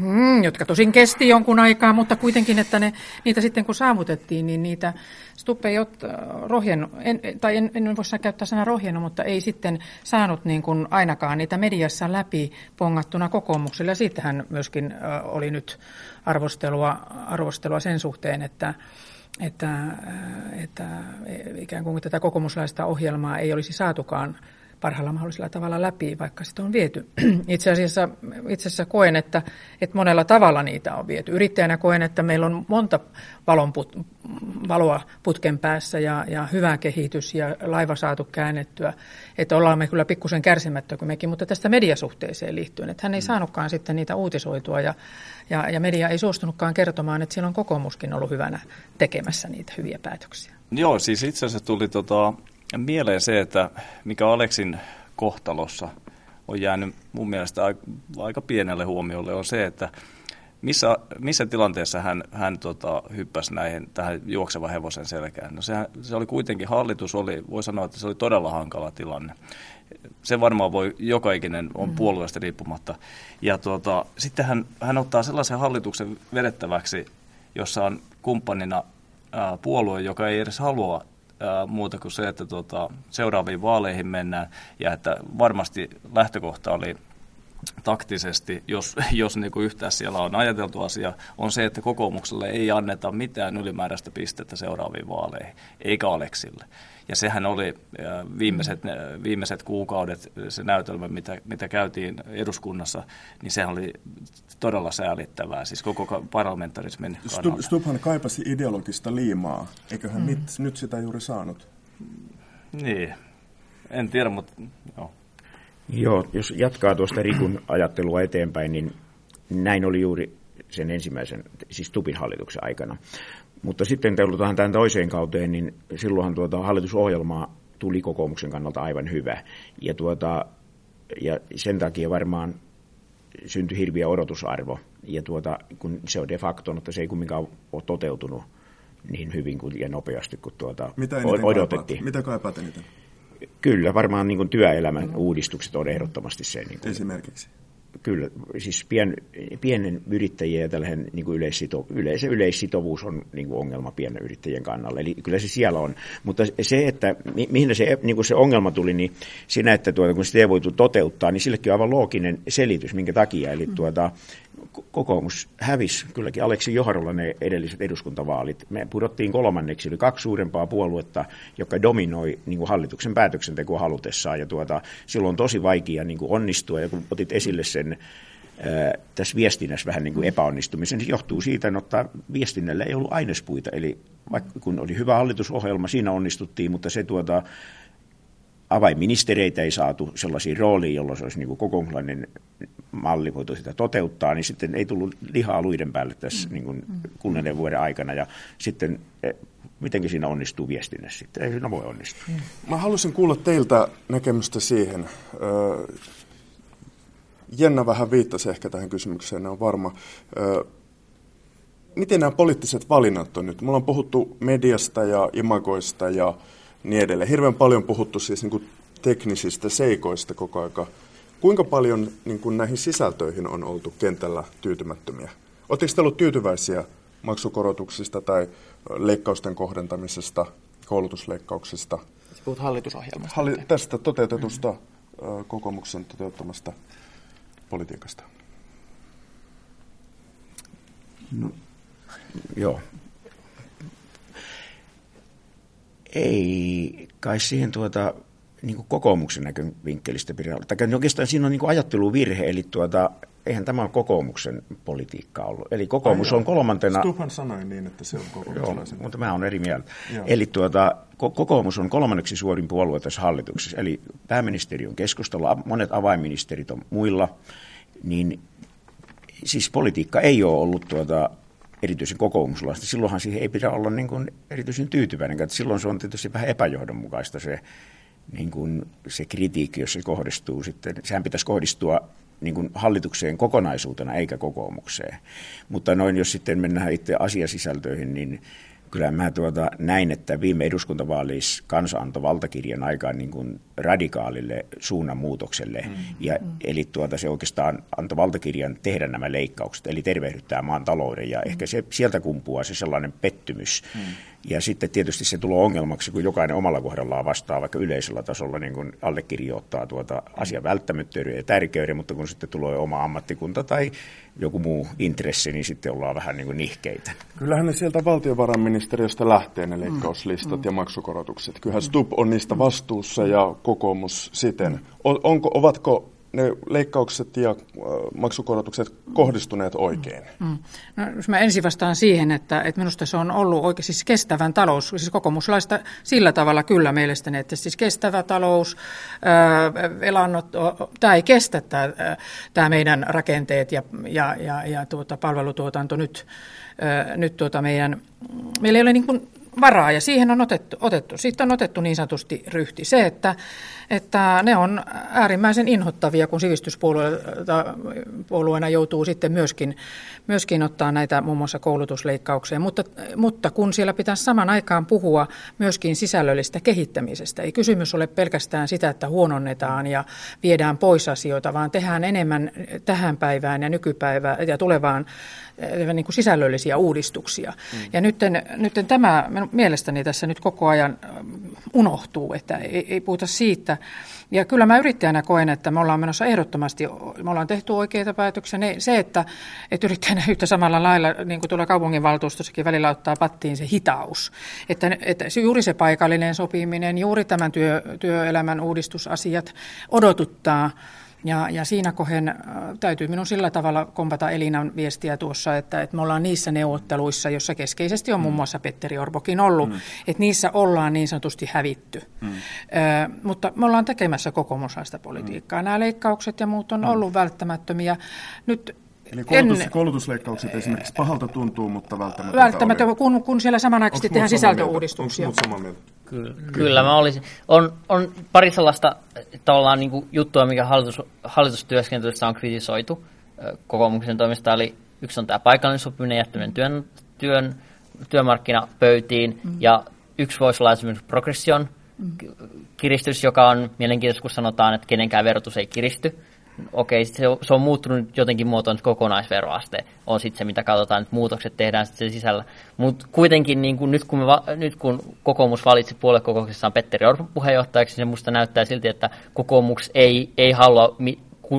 Hmm, jotka tosin kesti jonkun aikaa, mutta kuitenkin, että ne, niitä sitten kun saavutettiin, niin niitä Stuppe ei ot, rohjen, en, tai en, en voi käyttää sanaa rohjennut, mutta ei sitten saanut niin kuin ainakaan niitä mediassa läpi pongattuna kokoomuksella. Siitähän myöskin oli nyt arvostelua, arvostelua sen suhteen, että, että, että ikään kuin tätä kokoomuslaista ohjelmaa ei olisi saatukaan parhaalla mahdollisella tavalla läpi, vaikka sitä on viety. Itse asiassa, itse asiassa koen, että, että monella tavalla niitä on viety. Yrittäjänä koen, että meillä on monta valonput, valoa putken päässä ja, ja hyvä kehitys ja laiva saatu käännettyä. Että ollaan me kyllä pikkusen mekin, mutta tästä mediasuhteeseen liittyen, että hän ei mm. saanutkaan sitten niitä uutisoitua ja, ja, ja media ei suostunutkaan kertomaan, että silloin kokoomuskin ollut hyvänä tekemässä niitä hyviä päätöksiä. Joo, siis itse asiassa tuli tota, mieleen se, että mikä Aleksin kohtalossa on jäänyt mun mielestä aika pienelle huomiolle, on se, että missä, missä tilanteessa hän, hän tota, hyppäsi näihin, tähän juoksevan hevosen selkään? No sehän, se oli kuitenkin, hallitus oli, voi sanoa, että se oli todella hankala tilanne. Se varmaan voi, joka ikinen on mm. puolueesta riippumatta. Ja tuota, sitten hän, hän ottaa sellaisen hallituksen vedettäväksi, jossa on kumppanina ää, puolue, joka ei edes halua muuta kuin se, että tuota, seuraaviin vaaleihin mennään. Ja että varmasti lähtökohta oli taktisesti, jos, jos niin kuin yhtään siellä on ajateltu asia, on se, että kokoomukselle ei anneta mitään ylimääräistä pistettä seuraaviin vaaleihin, eikä Aleksille. Ja sehän oli viimeiset, viimeiset kuukaudet, se näytelmä, mitä, mitä käytiin eduskunnassa, niin sehän oli todella säälittävää, siis koko parlamentarismin kannalta. Stubhan kaipasi ideologista liimaa, eiköhän mm. nyt, nyt sitä juuri saanut? Niin, en tiedä, mutta joo. Joo, jos jatkaa tuosta Rikun ajattelua eteenpäin, niin näin oli juuri sen ensimmäisen, siis Tupin hallituksen aikana. Mutta sitten tullaan tämän toiseen kauteen, niin silloinhan tuota hallitusohjelmaa tuli kokoomuksen kannalta aivan hyvä. Ja, tuota, ja sen takia varmaan syntyi hirviä odotusarvo. Ja tuota, kun se on de facto, että se ei kumminkaan ole toteutunut niin hyvin kuin, ja nopeasti kuin tuota, Mitä odotettiin. Kaipaat? Mitä kaipaat eniten? Kyllä, varmaan niin kuin työelämän uudistukset on ehdottomasti se. Niin kuin, Esimerkiksi? Kyllä, siis pien, pienen yrittäjien ja tällainen niin kuin yleissito, yleis, yleissitovuus on niin kuin ongelma pienen yrittäjien kannalla. Eli kyllä se siellä on. Mutta se, että mi, mihin se, niin kuin se ongelma tuli, niin siinä, että tuota, kun sitä ei voitu toteuttaa, niin sillekin on aivan looginen selitys, minkä takia. Eli tuota, kokoomus hävisi kylläkin Aleksi Joharolla ne edelliset eduskuntavaalit. Me pudottiin kolmanneksi, oli kaksi suurempaa puoluetta, joka dominoi niin kuin hallituksen päätöksentekoa halutessaan. Ja tuota, silloin on tosi vaikea niin kuin onnistua, ja kun otit esille sen ää, tässä viestinnässä vähän niin kuin epäonnistumisen, niin se johtuu siitä, että viestinnällä ei ollut ainespuita. Eli vaikka kun oli hyvä hallitusohjelma, siinä onnistuttiin, mutta se tuota, avainministereitä ei saatu sellaisiin rooliin, jolloin se olisi niin kuin kokoomuslainen malli voitu sitä toteuttaa, niin sitten ei tullut lihaa luiden päälle tässä mm. niin kuin kuluneen vuoden aikana. Ja sitten e, mitenkin siinä onnistuu viestinnässä sitten? Ei siinä voi onnistua. Mm. Mä haluaisin kuulla teiltä näkemystä siihen. Jenna vähän viittasi ehkä tähän kysymykseen, on varma. Miten nämä poliittiset valinnat on nyt? Mulla on puhuttu mediasta ja imagoista ja niin edelleen. Hirveän paljon puhuttu siis niin kuin teknisistä seikoista koko aika. Kuinka paljon niin kuin näihin sisältöihin on oltu kentällä tyytymättömiä? Oletteko te ollut tyytyväisiä maksukorotuksista tai leikkausten kohdentamisesta, koulutusleikkauksista? Puhut hallitusohjelmasta. Halli- tästä toteutetusta mm-hmm. kokoomuksen toteuttamasta politiikasta. No, joo, ei kai siihen tuota, niin kuin kokoomuksen näkövinkkelistä pidä olla. Tai oikeastaan siinä on niin kuin ajatteluvirhe, eli tuota, eihän tämä ole kokoomuksen politiikka ollut. Eli kokoomus Ai on kolmantena... Stufan sanoi niin, että se on kokoomuslaisen. Joo, mutta mä olen eri mieltä. Joo. Eli tuota, kokoomus on kolmanneksi suurin puolue tässä hallituksessa. Eli pääministeri on keskustella, monet avainministerit on muilla. Niin siis politiikka ei ole ollut tuota, erityisen kokoomuslaista. Silloinhan siihen ei pidä olla niin kuin erityisen tyytyväinen. Että silloin se on tietysti vähän epäjohdonmukaista se, niin kuin se kritiikki, jos se kohdistuu sitten. Sehän pitäisi kohdistua niin kuin hallitukseen kokonaisuutena eikä kokoomukseen. Mutta noin, jos sitten mennään itse asiasisältöihin, niin kyllä mä tuota, näin, että viime eduskuntavaalissa kansa antoi valtakirjan aikaan niin kuin radikaalille suunnanmuutokselle. Mm. Ja, mm. Eli tuota, se oikeastaan antoi valtakirjan tehdä nämä leikkaukset, eli tervehdyttää maan talouden. Ja mm. ehkä se, sieltä kumpuaa se sellainen pettymys. Mm. Ja sitten tietysti se tulee ongelmaksi, kun jokainen omalla kohdallaan vastaa vaikka yleisellä tasolla niin kuin allekirjoittaa tuota asian välttämättömyyden ja tärkeyden, mutta kun sitten tulee oma ammattikunta tai joku muu intressi, niin sitten ollaan vähän niin kuin nihkeitä. Kyllähän ne sieltä valtiovarainministeriöstä lähtee ne leikkauslistat mm. ja maksukorotukset. Kyllähän Stub on niistä vastuussa ja kokoomus siten. On, onko, ovatko ne leikkaukset ja maksukorotukset kohdistuneet oikein? Mm. No, jos mä ensin vastaan siihen, että, että minusta se on ollut oikein siis kestävän talous, siis kokoomuslaista sillä tavalla kyllä mielestäni, että siis kestävä talous, velannot, tämä ei kestä tämä, tämä meidän rakenteet ja, ja, ja, ja tuota, palvelutuotanto nyt, nyt tuota meidän, meillä ei ole niin kuin varaa ja siihen on otettu, otettu. Siitä on otettu niin sanotusti ryhti. Se, että, että ne on äärimmäisen inhottavia, kun sivistyspuolueena joutuu sitten myöskin, myöskin ottaa näitä muun muassa koulutusleikkauksia. Mutta, mutta kun siellä pitäisi saman aikaan puhua myöskin sisällöllistä kehittämisestä, ei kysymys ole pelkästään sitä, että huononnetaan ja viedään pois asioita, vaan tehdään enemmän tähän päivään ja nykypäivään ja tulevaan niin kuin sisällöllisiä uudistuksia. Mm. Ja nyt, nyt tämä mielestäni tässä nyt koko ajan unohtuu, että ei, ei puhuta siitä. Ja kyllä mä yrittäjänä koen, että me ollaan menossa ehdottomasti, me ollaan tehty oikeita päätöksiä. Ne, se, että, että yrittäjänä yhtä samalla lailla, niin kuin tuolla kaupunginvaltuustossakin välillä ottaa pattiin se hitaus. Että, että juuri se paikallinen sopiminen, juuri tämän työ, työelämän uudistusasiat odotuttaa ja, ja siinä kohden äh, täytyy minun sillä tavalla kompata Elinan viestiä tuossa, että, että me ollaan niissä neuvotteluissa, jossa keskeisesti on muun mm. muassa Petteri Orbokin ollut, mm. että niissä ollaan niin sanotusti hävitty. Mm. Ö, mutta me ollaan tekemässä kokoomuslaista politiikkaa. Mm. Nämä leikkaukset ja muut on mm. ollut välttämättömiä. Nyt Eli koulutus, en, koulutusleikkaukset esimerkiksi pahalta tuntuu, mutta välttämättä Välttämättä, kun, kun siellä samanaikaisesti tehdään sisältöuudistuksia. Onko samaa mieltä? Kyllä, kyllä mä olisin. On, on pari sellaista tavallaan niin kuin juttua, mikä hallitus, hallitustyöskentelyssä on kritisoitu kokoomuksen toimesta. Eli yksi on tämä paikallinen sopiminen jättäminen työn, työn, työmarkkinapöytiin, mm. ja yksi voisi olla esimerkiksi progression mm. kiristys, joka on mielenkiintoista, kun sanotaan, että kenenkään verotus ei kiristy okei, se, on, se on muuttunut jotenkin muotoon, että kokonaisveroaste on sitten se, mitä katsotaan, että muutokset tehdään sitten sisällä. Mutta kuitenkin niin kun, nyt, kun me, nyt kun kokoomus valitsi puoluekokouksessaan Petteri Orpon puheenjohtajaksi, niin se musta näyttää silti, että kokoomus ei, ei halua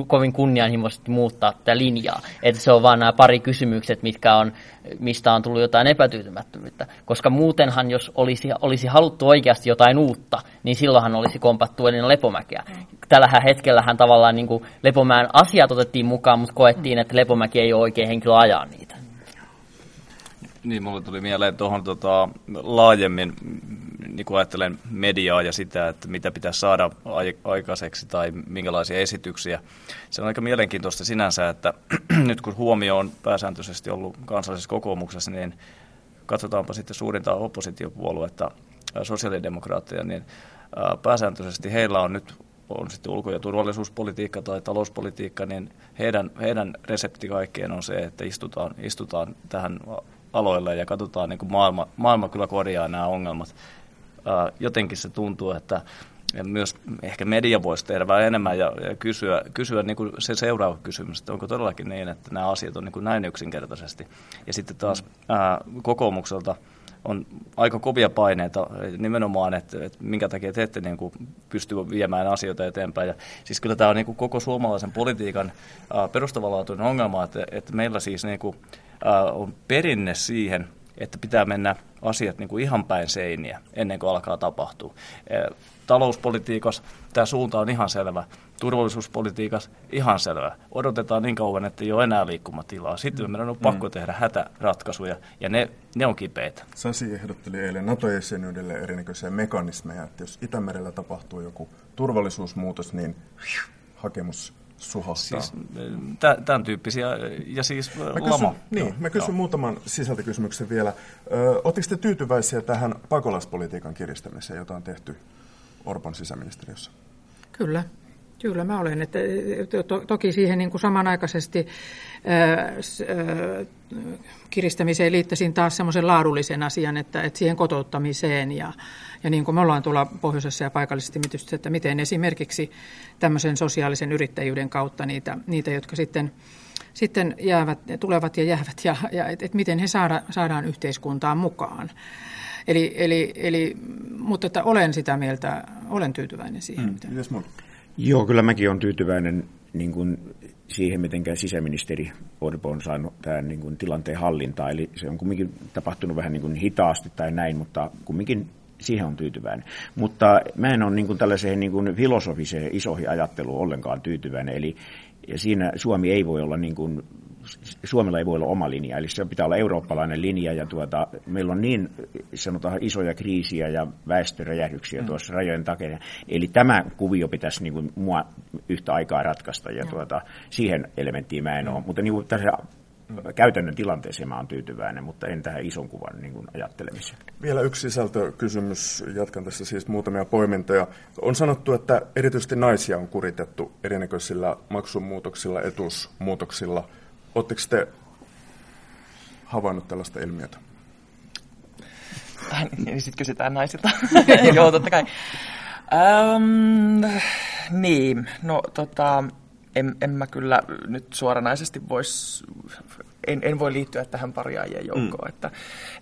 kovin kunnianhimoisesti muuttaa tätä linjaa. Että se on vain nämä pari kysymykset, mitkä on, mistä on tullut jotain epätyytymättömyyttä. Koska muutenhan, jos olisi, olisi haluttu oikeasti jotain uutta, niin silloinhan olisi kompattu Elina Lepomäkeä. Tällä hetkellähän tavallaan niin kuin Lepomäen asiat otettiin mukaan, mutta koettiin, että Lepomäki ei ole oikein henkilö ajaa niitä. Niin, mulle tuli mieleen tuohon tota, laajemmin, niin kuin ajattelen mediaa ja sitä, että mitä pitäisi saada aikaiseksi tai minkälaisia esityksiä. Se on aika mielenkiintoista sinänsä, että nyt kun huomio on pääsääntöisesti ollut kansallisessa kokoomuksessa, niin katsotaanpa sitten suurinta oppositiopuoluetta, sosiaalidemokraatteja, niin pääsääntöisesti heillä on nyt on sitten ulko- ja turvallisuuspolitiikka tai talouspolitiikka, niin heidän, heidän resepti kaikkeen on se, että istutaan, istutaan tähän aloille ja katsotaan, niin kuin maailma, maailma kyllä korjaa nämä ongelmat. jotenkin se tuntuu, että myös ehkä media voisi tehdä vähän enemmän ja, ja kysyä, kysyä niin kuin se seuraava kysymys, että onko todellakin niin, että nämä asiat on niin kuin näin yksinkertaisesti. Ja sitten taas ää, kokoomukselta on aika kovia paineita nimenomaan, että, että minkä takia te ette niin kuin pysty viemään asioita eteenpäin. Ja siis kyllä tämä on niin kuin koko suomalaisen politiikan ää, perustavanlaatuinen ongelma, että, että meillä siis niin kuin, on perinne siihen, että pitää mennä asiat niin kuin ihan päin seiniä ennen kuin alkaa tapahtua. Äh, talouspolitiikassa tämä suunta on ihan selvä. Turvallisuuspolitiikassa ihan selvä. Odotetaan niin kauan, että ei ole enää liikkumatilaa. Sitten meidän on pakko mm. tehdä hätäratkaisuja, ja ne, ne on kipeitä. Sasi ehdotteli eilen NATO-jäsenyydelle erinäköisiä mekanismeja, että jos Itämerellä tapahtuu joku turvallisuusmuutos, niin hakemus suhottaa. Siis, tämän tyyppisiä, ja siis mä kysyn, lama. Niin, mä kysyn Joo. muutaman sisältökysymyksen vielä. Oletteko te tyytyväisiä tähän pakolaispolitiikan kiristämiseen, jota on tehty Orban sisäministeriössä? Kyllä. Kyllä mä olen. Että, to, toki siihen niin kuin samanaikaisesti ää, ää, kiristämiseen liittäisin taas semmoisen laadullisen asian, että, että siihen kotouttamiseen ja, ja niin kuin me ollaan tuolla pohjoisessa ja paikallisesti mitystä, että miten esimerkiksi tämmöisen sosiaalisen yrittäjyyden kautta niitä, niitä jotka sitten sitten jäävät, tulevat ja jäävät ja, ja että et miten he saada, saadaan yhteiskuntaan mukaan. Eli, eli, eli, mutta että olen sitä mieltä, olen tyytyväinen siihen. Mm. Mitä... Joo, kyllä mäkin olen tyytyväinen niin kuin siihen, miten sisäministeri Orpo on saanut tämän niin kuin, tilanteen hallintaa. Eli se on kumminkin tapahtunut vähän niin kuin hitaasti tai näin, mutta kumminkin siihen on tyytyväinen. Mutta mä en ole niin kuin tällaiseen niin kuin filosofiseen isoihin ajatteluun ollenkaan tyytyväinen. Eli ja siinä Suomi ei voi olla niin kuin Suomella ei voi olla oma linja, eli se pitää olla eurooppalainen linja, ja tuota, meillä on niin sanotaan isoja kriisiä ja väestöräjähdyksiä mm. tuossa rajojen takana. Eli tämä kuvio pitäisi niin kuin, mua yhtä aikaa ratkaista, ja tuota, siihen elementtiin mä en ole. Mm. Mutta niin kuin tässä käytännön tilanteeseen mä olen tyytyväinen, mutta en tähän ison kuvan niin kuin ajattelemiseen. Vielä yksi sisältökysymys, jatkan tässä siis muutamia poimintoja. On sanottu, että erityisesti naisia on kuritettu erinäköisillä maksumuutoksilla, etuusmuutoksilla. Oletteko te havainnut tällaista ilmiötä? niin sitten kysytään naisilta. Joo, totta kai. Um, niin, no tota, en, en mä kyllä nyt suoranaisesti vois, en, en voi liittyä tähän pariaajien joukkoon. Mm. Että,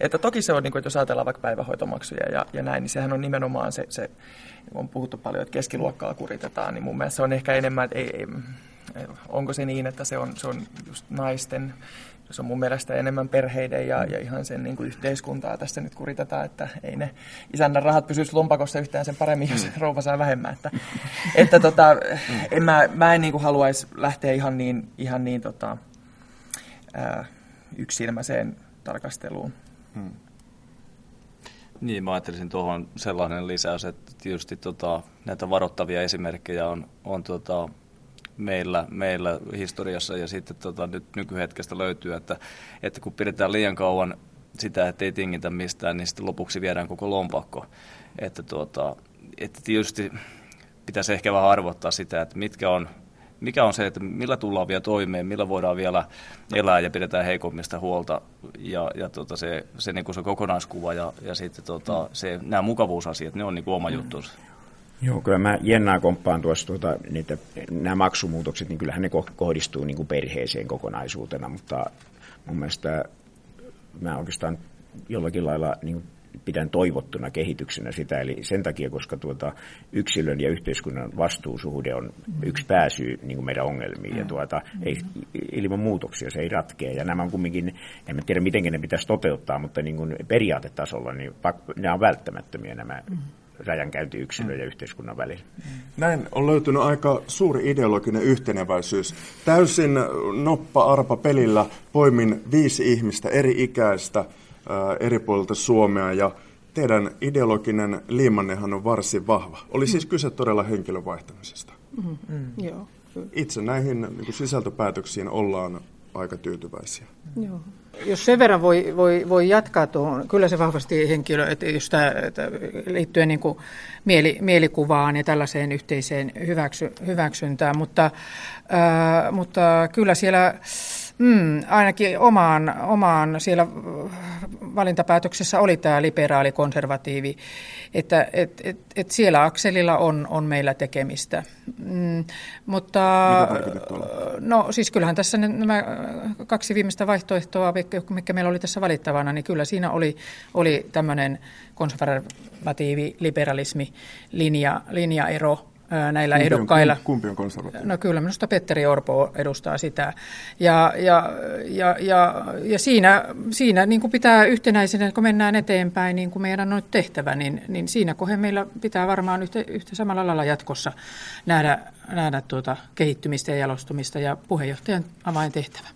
että toki se on, niin kuin, että jos ajatellaan vaikka päivähoitomaksuja ja, ja näin, niin sehän on nimenomaan se, se, on puhuttu paljon, että keskiluokkaa kuritetaan, niin mun mielestä se on ehkä enemmän, että ei, ei, onko se niin, että se on, se on just naisten se on mun mielestä enemmän perheiden ja, ja ihan sen niin kuin yhteiskuntaa tässä nyt kuritetaan, että ei ne isännän rahat pysyisi lompakossa yhtään sen paremmin, jos mm. rouva saa vähemmän. Että, että tota, en mä, mä en niin kuin haluaisi lähteä ihan niin, ihan niin tota, ää, yksilmäiseen tarkasteluun. Hmm. Niin, mä ajattelisin tuohon sellainen lisäys, että tietysti tota, näitä varoittavia esimerkkejä on, on tota, meillä, meillä historiassa ja sitten tota, nyt nykyhetkestä löytyy, että, että kun pidetään liian kauan sitä, että ei tingitä mistään, niin sitten lopuksi viedään koko lompakko. Että, tuota, että tietysti pitäisi ehkä vähän arvottaa sitä, että mitkä on, mikä on se, että millä tullaan vielä toimeen, millä voidaan vielä elää ja pidetään heikommista huolta ja, ja tota se, se, niin kuin se kokonaiskuva ja, ja sitten tota, se, nämä mukavuusasiat, ne on niin kuin oma mm. juttunsa. Joo, kyllä mä jännää komppaan tuossa tuota, niitä, nämä maksumuutokset, niin kyllähän ne kohdistuu niin kuin perheeseen kokonaisuutena, mutta mun mielestä mä oikeastaan jollakin lailla niin pidän toivottuna kehityksenä sitä, eli sen takia, koska tuota, yksilön ja yhteiskunnan vastuusuhde on yksi pääsyy niin kuin meidän ongelmiin, ja tuota, ei, ilman muutoksia se ei ratkea, ja nämä on kumminkin, en tiedä miten ne pitäisi toteuttaa, mutta niin kuin periaatetasolla niin nämä on välttämättömiä nämä rajankäynti yksilön ja yhteiskunnan välillä. Näin on löytynyt aika suuri ideologinen yhteneväisyys. Täysin noppa-arpa pelillä poimin viisi ihmistä eri ikäistä eri puolilta Suomea ja teidän ideologinen liimannehan on varsin vahva. Oli siis kyse todella henkilön vaihtamisesta. Mm-hmm. Mm. Joo. Itse näihin niin sisältöpäätöksiin ollaan aika tyytyväisiä. Joo. Jos sen verran voi, voi, voi jatkaa tuohon, kyllä se vahvasti henkilö, että jos tämä, että liittyen niin kuin mieli, mielikuvaan ja tällaiseen yhteiseen hyväksy, hyväksyntään, mutta, ää, mutta kyllä siellä Mm, ainakin omaan, omaan siellä valintapäätöksessä oli tämä liberaali konservatiivi, että et, et, et siellä akselilla on, on meillä tekemistä. Mm, mutta no siis kyllähän tässä nämä kaksi viimeistä vaihtoehtoa, mikä meillä oli tässä valittavana, niin kyllä siinä oli, oli tämmöinen konservatiivi liberalismi linja, linjaero näillä kumpi ehdokkailla. On, kumpi on konservatiivinen? No kyllä, minusta Petteri Orpo edustaa sitä. Ja, ja, ja, ja, ja siinä, siinä niin kuin pitää yhtenäisenä, kun mennään eteenpäin, niin kuin meidän on nyt tehtävä, niin, niin siinä kohden meillä pitää varmaan yhtä, yhtä samalla lailla jatkossa nähdä, nähdä tuota kehittymistä ja jalostumista ja puheenjohtajan avaintehtävä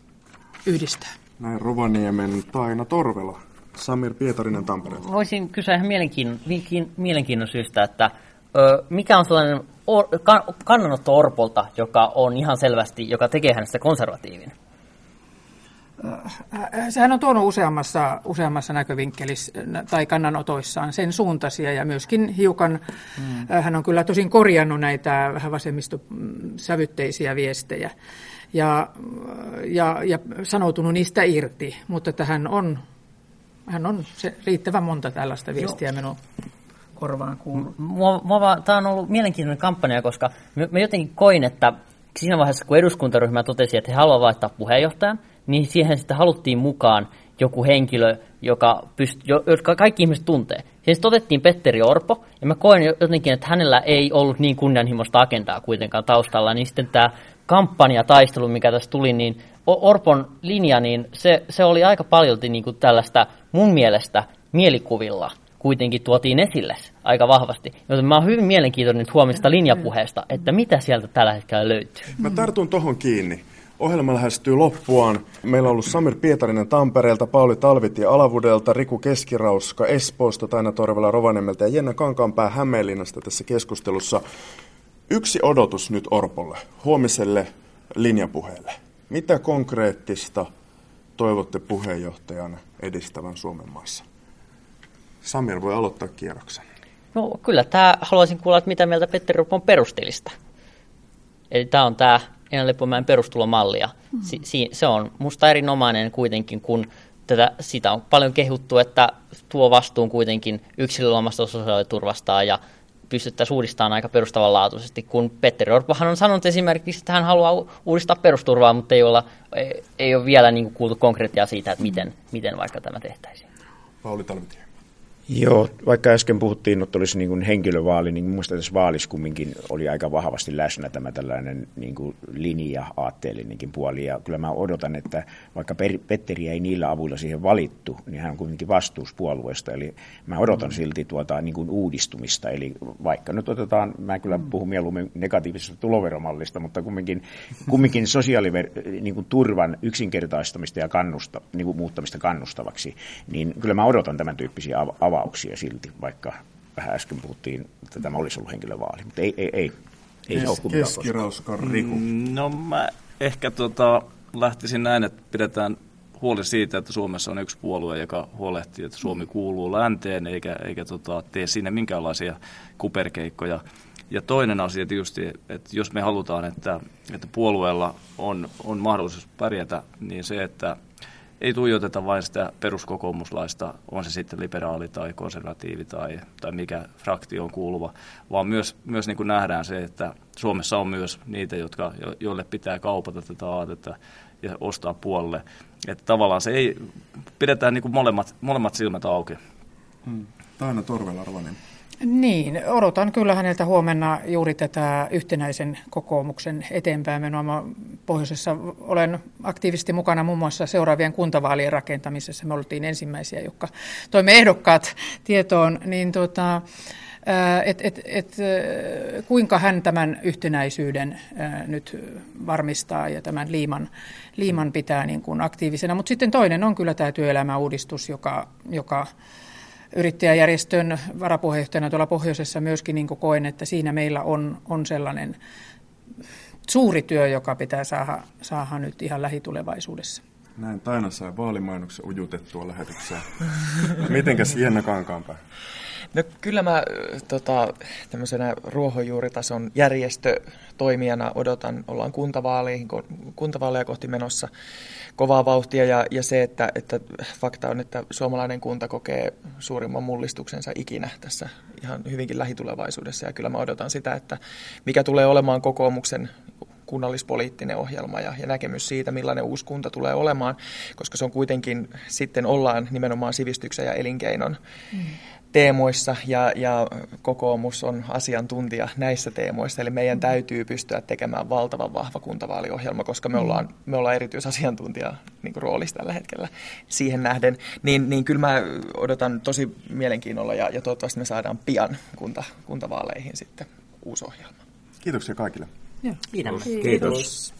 yhdistää. Näin Rovaniemen Taina Torvela. Samir Pietarinen Tampereelta. Voisin kysyä ihan mielenkiinnon, mielenkiinnon syystä, että mikä on sellainen or, kan, kannanotto Orpolta, joka on ihan selvästi, joka tekee hänestä konservatiivin? Sehän on tuonut useammassa, useammassa näkövinkkelissä tai kannanotoissaan sen suuntaisia ja myöskin hiukan, mm. hän on kyllä tosin korjannut näitä vähän vasemmistosävytteisiä viestejä ja, ja, ja sanoutunut niistä irti, mutta tähän on, hän on se riittävän monta tällaista viestiä Joo. minun korvaan kuullut. Tämä on ollut mielenkiintoinen kampanja, koska mä jotenkin koin, että siinä vaiheessa, kun eduskuntaryhmä totesi, että he haluavat vaihtaa puheenjohtajan, niin siihen sitten haluttiin mukaan joku henkilö, joka pyst- jotka kaikki ihmiset tuntee. Sitten otettiin Petteri Orpo, ja mä koen jotenkin, että hänellä ei ollut niin kunnianhimoista agendaa kuitenkaan taustalla, niin sitten tämä kampanjataistelu, mikä tässä tuli, niin Orpon linja, niin se, se oli aika paljolti niin kuin tällaista mun mielestä mielikuvilla kuitenkin tuotiin esille aika vahvasti. Joten mä oon hyvin mielenkiintoinen nyt huomista linjapuheesta, että mitä sieltä tällä hetkellä löytyy. Mä tartun tohon kiinni. Ohjelma lähestyy loppuaan. Meillä on ollut Samir Pietarinen Tampereelta, Pauli Talvitie Alavudelta, Riku Keskirauska Espoosta, Taina Torvela Rovaniemeltä ja Jenna Kankaanpää Hämeenlinnasta tässä keskustelussa. Yksi odotus nyt Orpolle, huomiselle linjapuheelle. Mitä konkreettista toivotte puheenjohtajana edistävän Suomen maassa? Samir voi aloittaa kierroksen. No kyllä, tämä haluaisin kuulla, että mitä mieltä Petteri Orpo on perustelista. Eli tämä on tämä Enan Leppomäen perustulomalli. Ja mm. si, si, se on musta erinomainen kuitenkin, kun tätä, sitä on paljon kehuttu, että tuo vastuun kuitenkin yksilöllä omasta sosiaaliturvastaan ja pystyttäisiin uudistamaan aika perustavanlaatuisesti, kun Petteri Orpohan on sanonut esimerkiksi, että hän haluaa uudistaa perusturvaa, mutta ei, olla, ei, ei ole vielä niin kuin kuultu konkreettia siitä, että miten, miten vaikka tämä tehtäisiin. Pauli Talvitie. Joo, vaikka äsken puhuttiin, että olisi niin kuin henkilövaali, niin minusta tässä vaalissa kumminkin oli aika vahvasti läsnä tämä tällainen niin kuin linja aatteellinenkin puoli. Ja kyllä mä odotan, että vaikka Petteri ei niillä avuilla siihen valittu, niin hän on kuitenkin vastuuspuolueesta. Eli mä odotan mm. silti tuota niin kuin uudistumista. Eli vaikka nyt otetaan, mä kyllä mm. puhun mieluummin negatiivisesta tuloveromallista, mutta kumminkin, kumminkin sosiaaliturvan niin turvan yksinkertaistamista ja kannusta, niin kuin muuttamista kannustavaksi, niin kyllä mä odotan tämän tyyppisiä av- avauksia silti, vaikka vähän äsken puhuttiin, että tämä olisi ollut henkilövaali. Mutta ei, ei, ei. ei Kes, Keskirauska, Riku. Mm, no mä ehkä tota, lähtisin näin, että pidetään huoli siitä, että Suomessa on yksi puolue, joka huolehtii, että Suomi kuuluu länteen eikä, eikä tota, tee sinne minkäänlaisia kuperkeikkoja. Ja toinen asia tietysti, että jos me halutaan, että, että puolueella on, on mahdollisuus pärjätä, niin se, että ei tuijoteta vain sitä peruskokoomuslaista, on se sitten liberaali tai konservatiivi tai, tai mikä fraktioon kuuluva, vaan myös, myös niin kuin nähdään se, että Suomessa on myös niitä, jotka, joille pitää kaupata tätä aatetta ja ostaa puolelle. Että tavallaan se ei, pidetään niin kuin molemmat, molemmat silmät auki. Hmm. Taina Torvela Rovanin. Niin, odotan kyllä häneltä huomenna juuri tätä yhtenäisen kokoomuksen eteenpäin menoa. Pohjoisessa olen aktiivisesti mukana muun muassa seuraavien kuntavaalien rakentamisessa. Me oltiin ensimmäisiä, jotka toimme ehdokkaat tietoon, niin tota, et, et, et, kuinka hän tämän yhtenäisyyden nyt varmistaa ja tämän liiman, liiman pitää niin kuin aktiivisena. Mutta sitten toinen on kyllä tämä työelämäuudistus, joka, joka yrittäjäjärjestön varapuheenjohtajana tuolla pohjoisessa myöskin niin koen, että siinä meillä on, on sellainen suuri työ, joka pitää saada, saada nyt ihan lähitulevaisuudessa. Näin Taina sai vaalimainoksen ujutettua lähetykseen. Mitenkäs Jenna Kankaanpää? No kyllä mä tota, tämmöisenä ruohonjuuritason järjestötoimijana odotan, ollaan kuntavaaleihin, kuntavaaleja kohti menossa kovaa vauhtia ja, ja se, että, että fakta on, että suomalainen kunta kokee suurimman mullistuksensa ikinä tässä ihan hyvinkin lähitulevaisuudessa. Ja kyllä mä odotan sitä, että mikä tulee olemaan kokoomuksen kunnallispoliittinen ohjelma ja, ja näkemys siitä, millainen uusi kunta tulee olemaan, koska se on kuitenkin, sitten ollaan nimenomaan sivistyksen ja elinkeinon mm teemoissa ja, ja kokoomus on asiantuntija näissä teemoissa. Eli meidän täytyy pystyä tekemään valtavan vahva kuntavaaliohjelma, koska me ollaan, me ollaan erityisasiantuntija niin roolissa tällä hetkellä siihen nähden. Niin, niin kyllä mä odotan tosi mielenkiinnolla ja, ja toivottavasti me saadaan pian kunta, kuntavaaleihin sitten uusi ohjelma. Kiitoksia kaikille. Kiitos. Kiitos. Kiitos.